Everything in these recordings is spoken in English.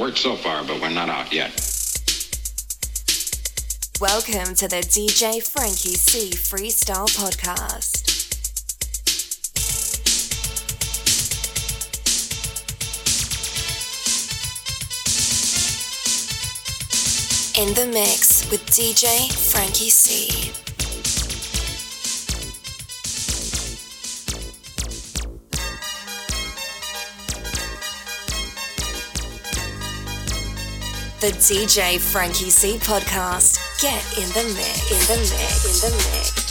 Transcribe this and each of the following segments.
Works so far, but we're not out yet. Welcome to the DJ Frankie C Freestyle Podcast. In the mix with DJ Frankie C. The DJ Frankie C podcast. Get in the mix, in the mix, in the mix.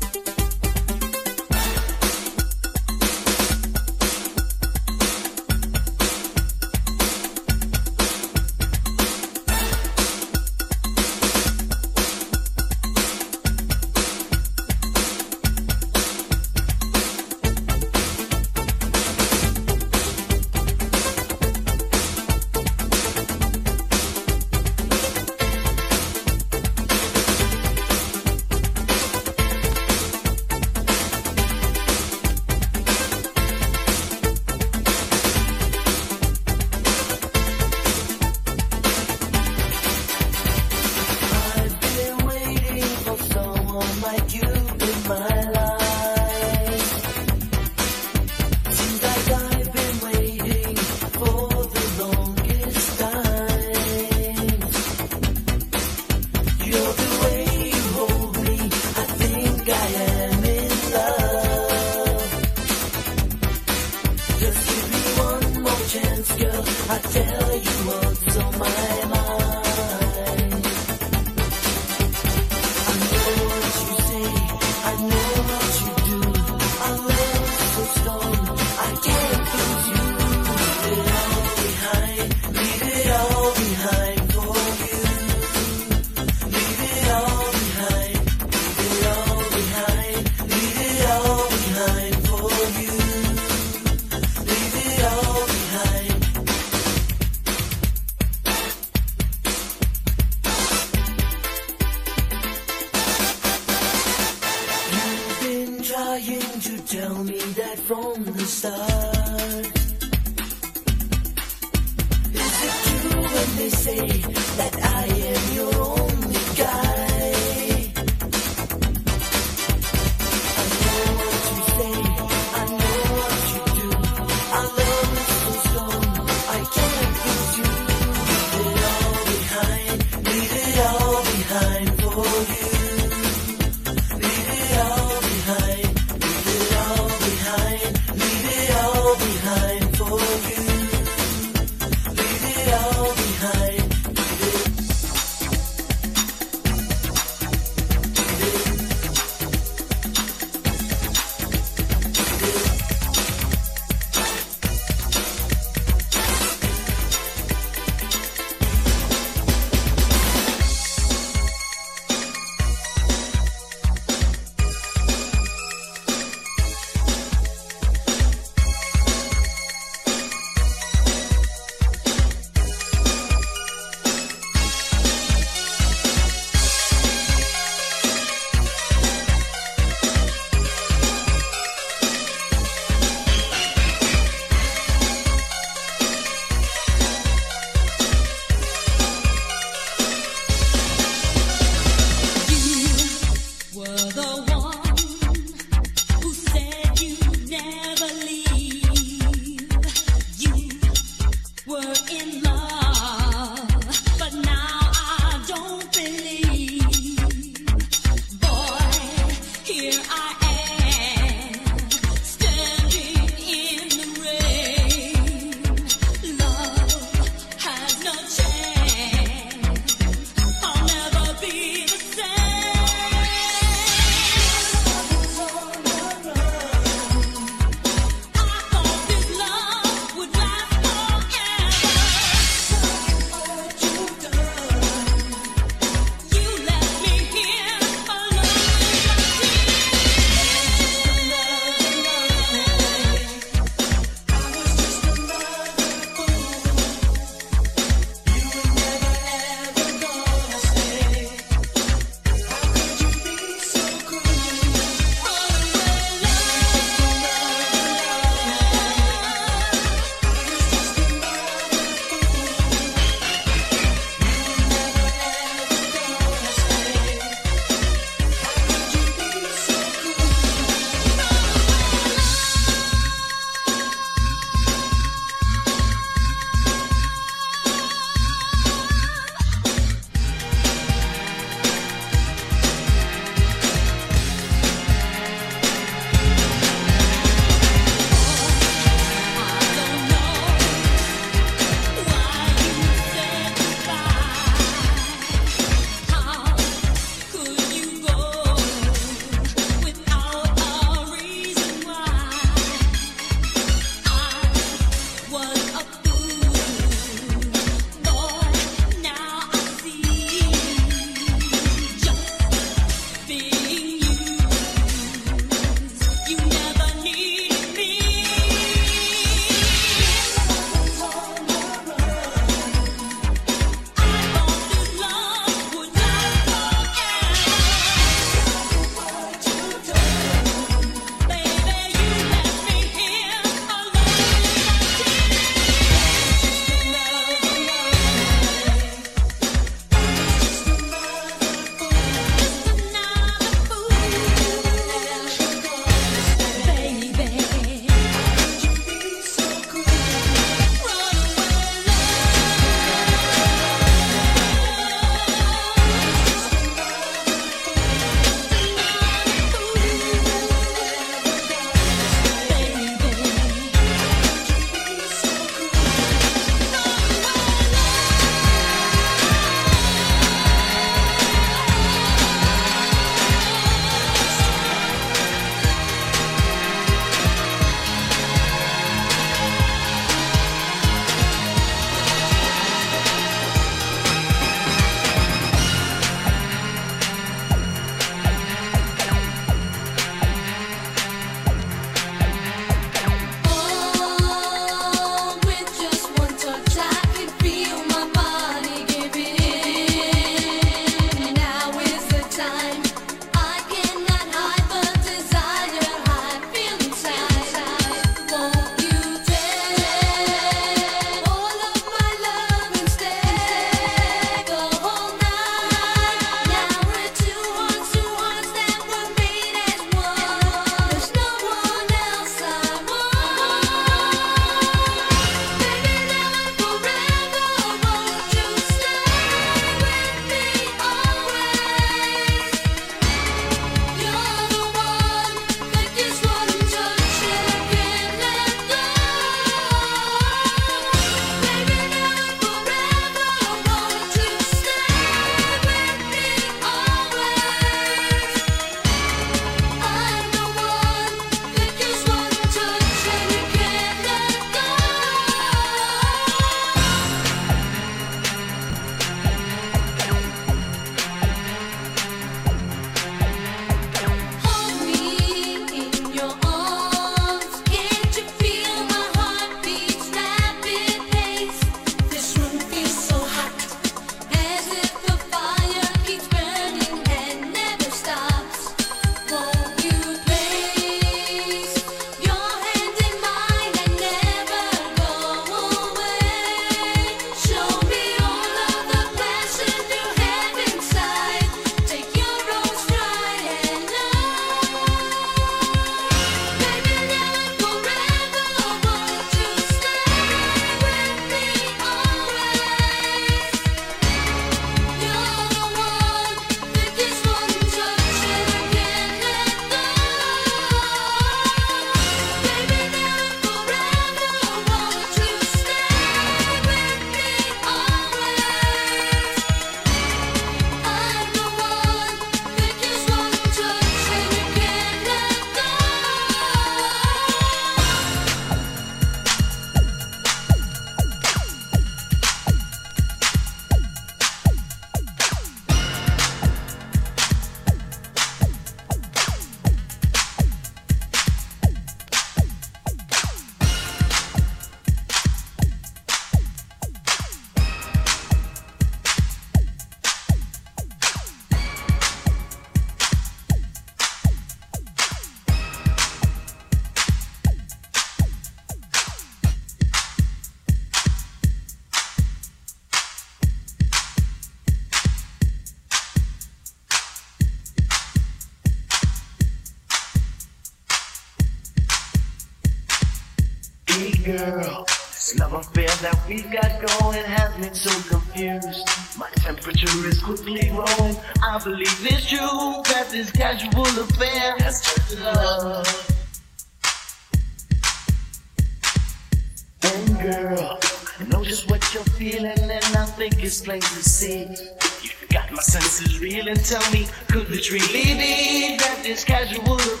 This casual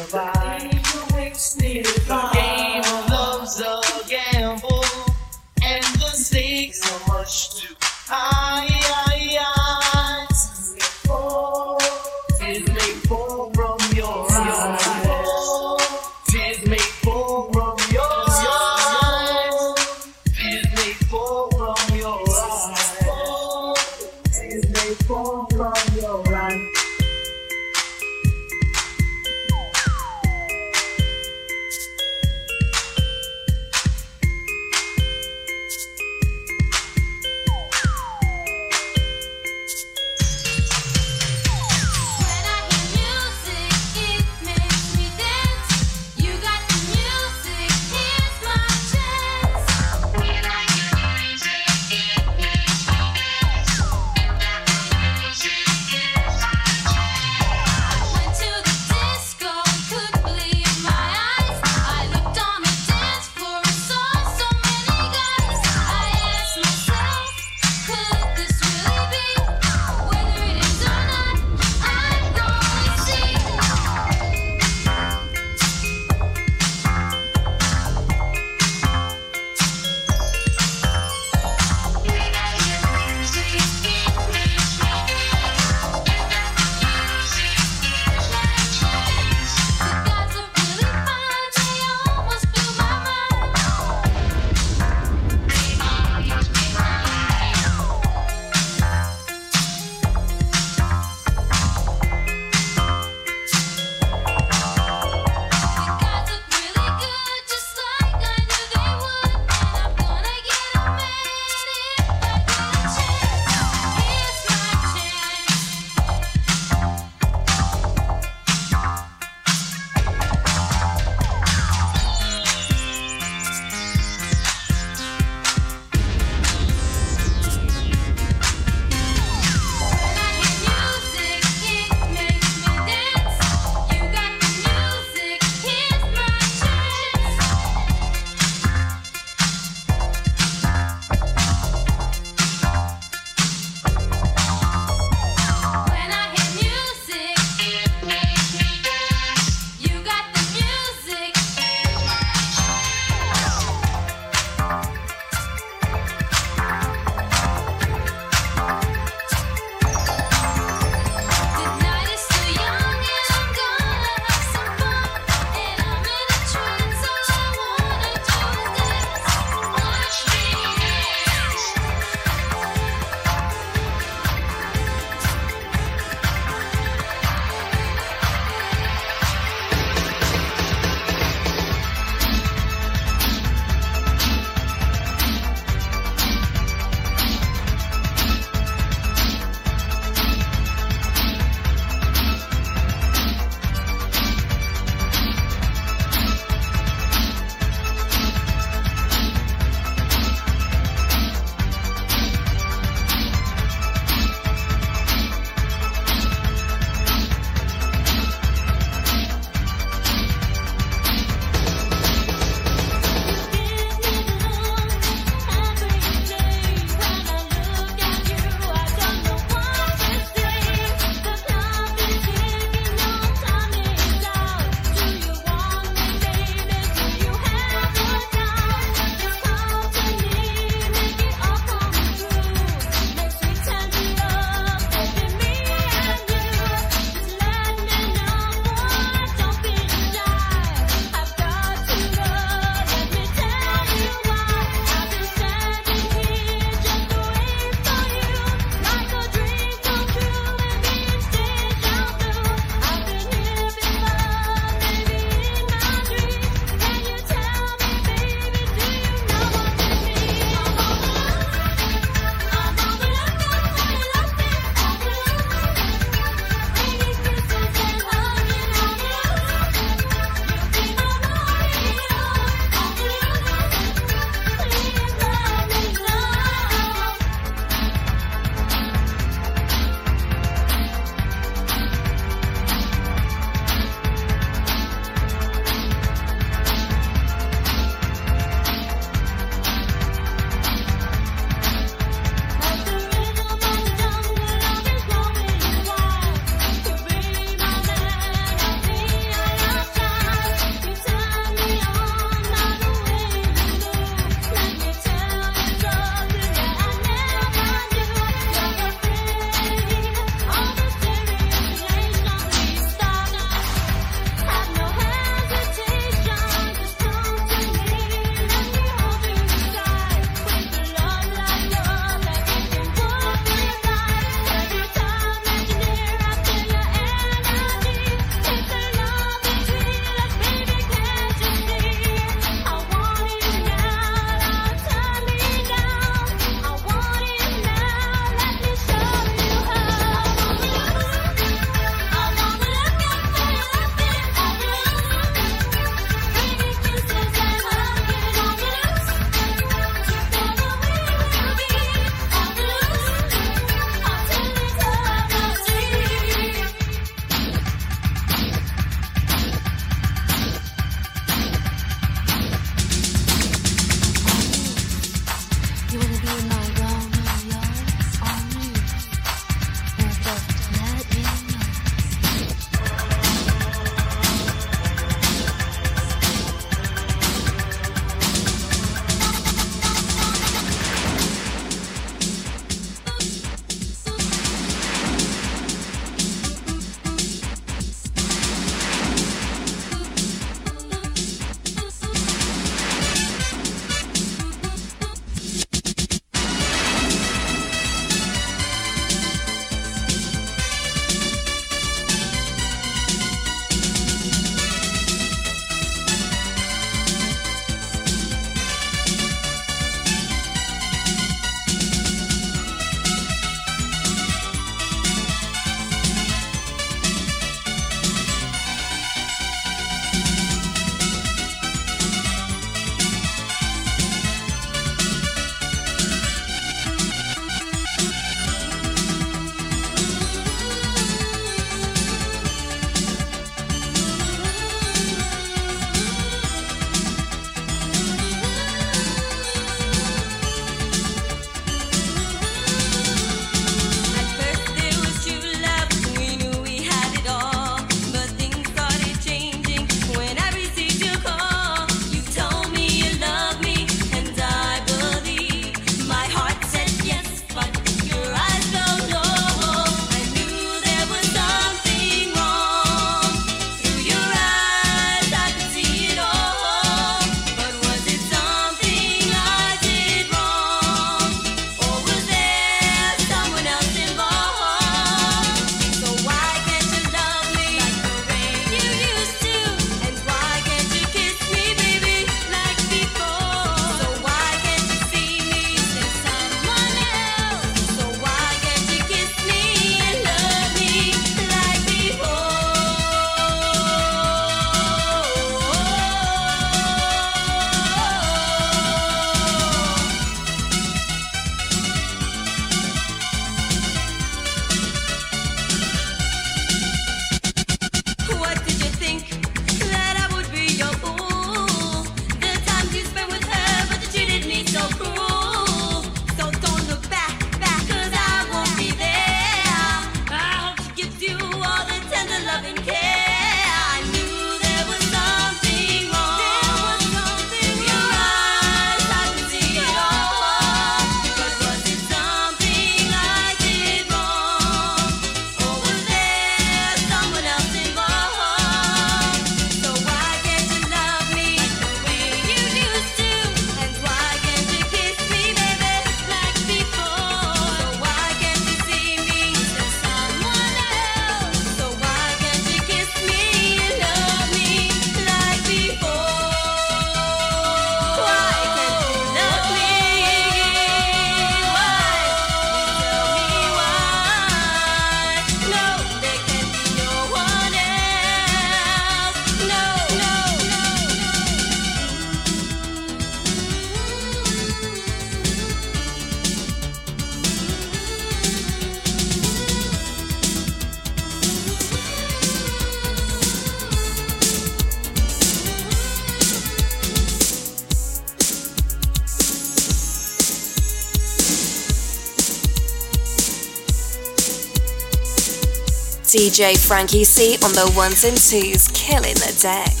DJ Frankie C on the ones and twos, killing the decks.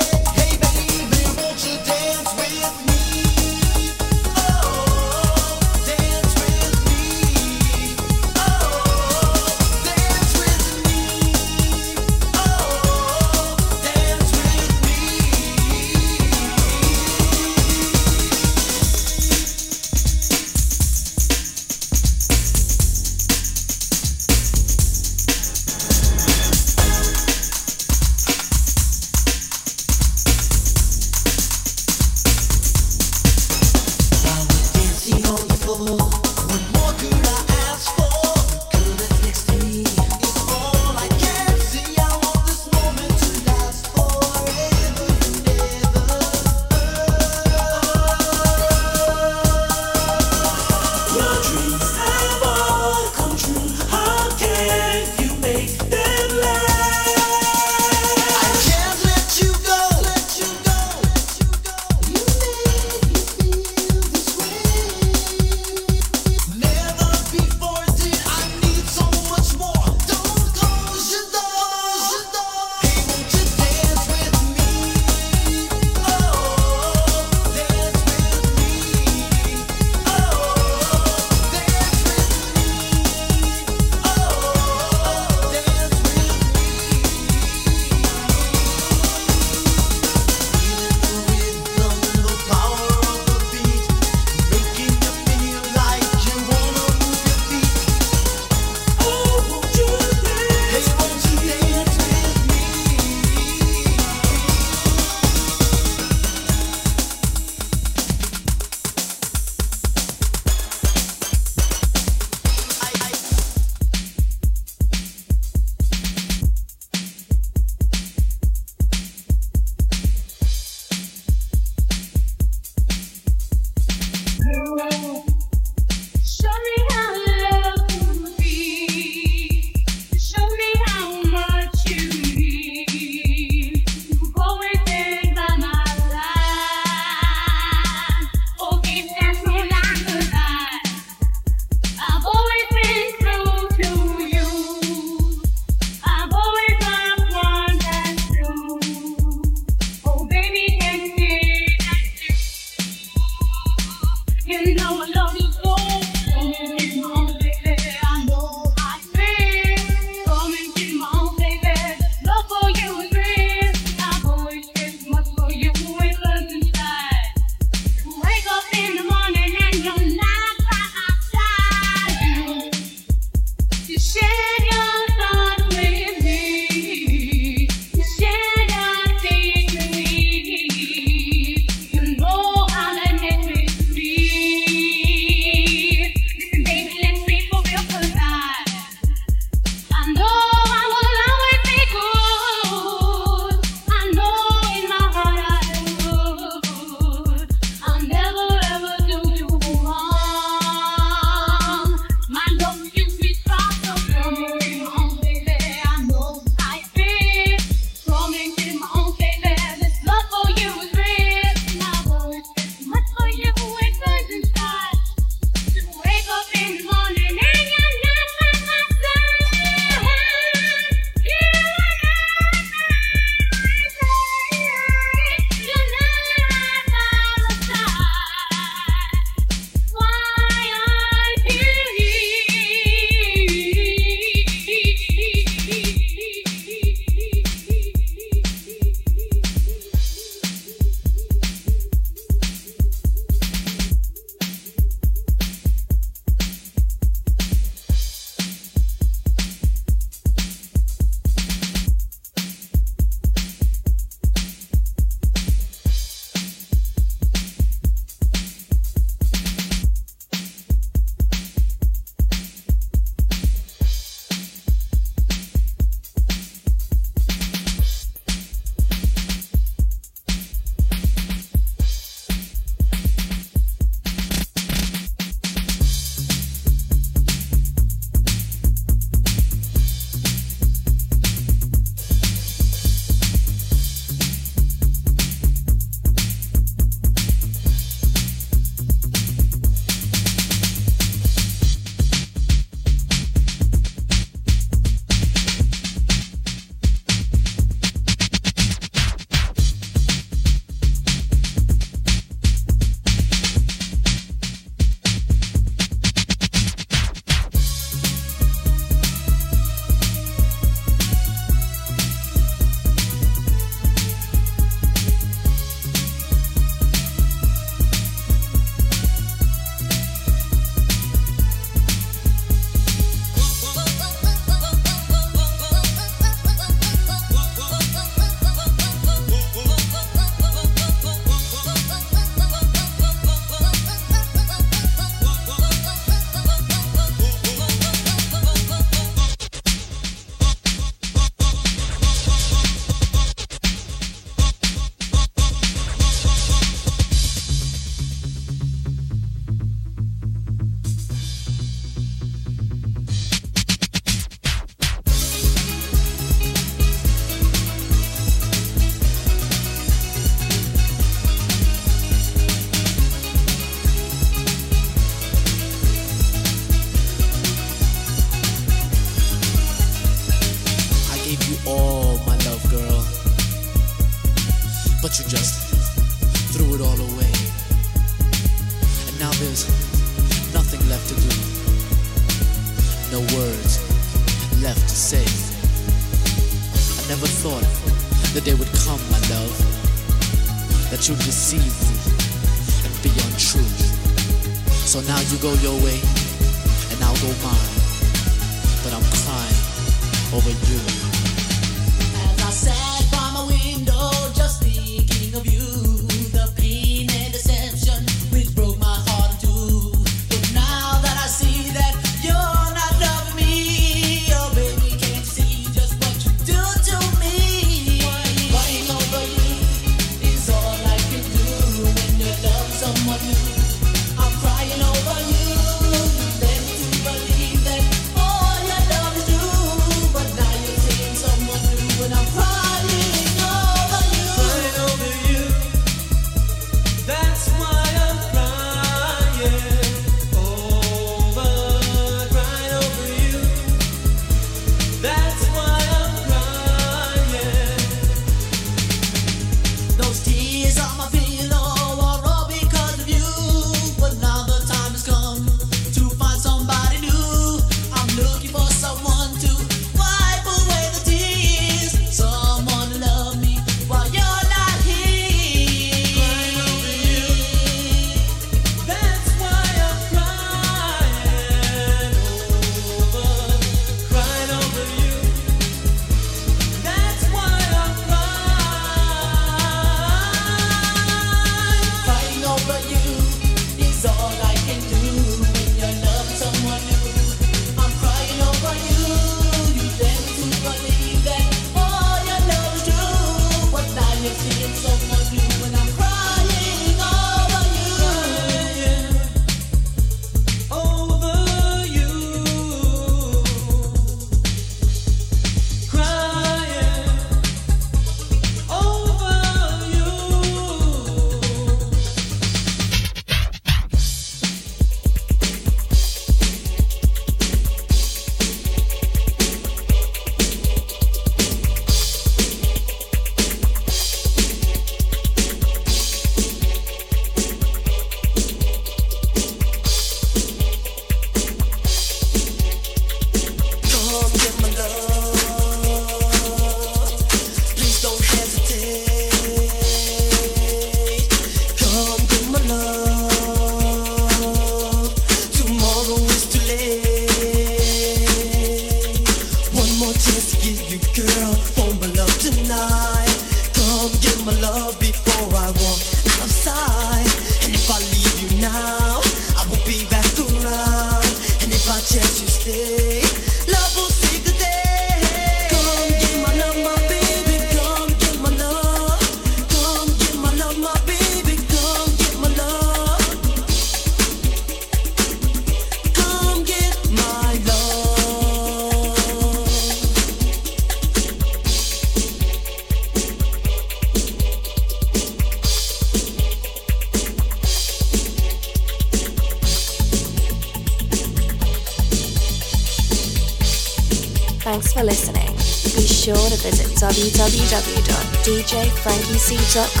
Sure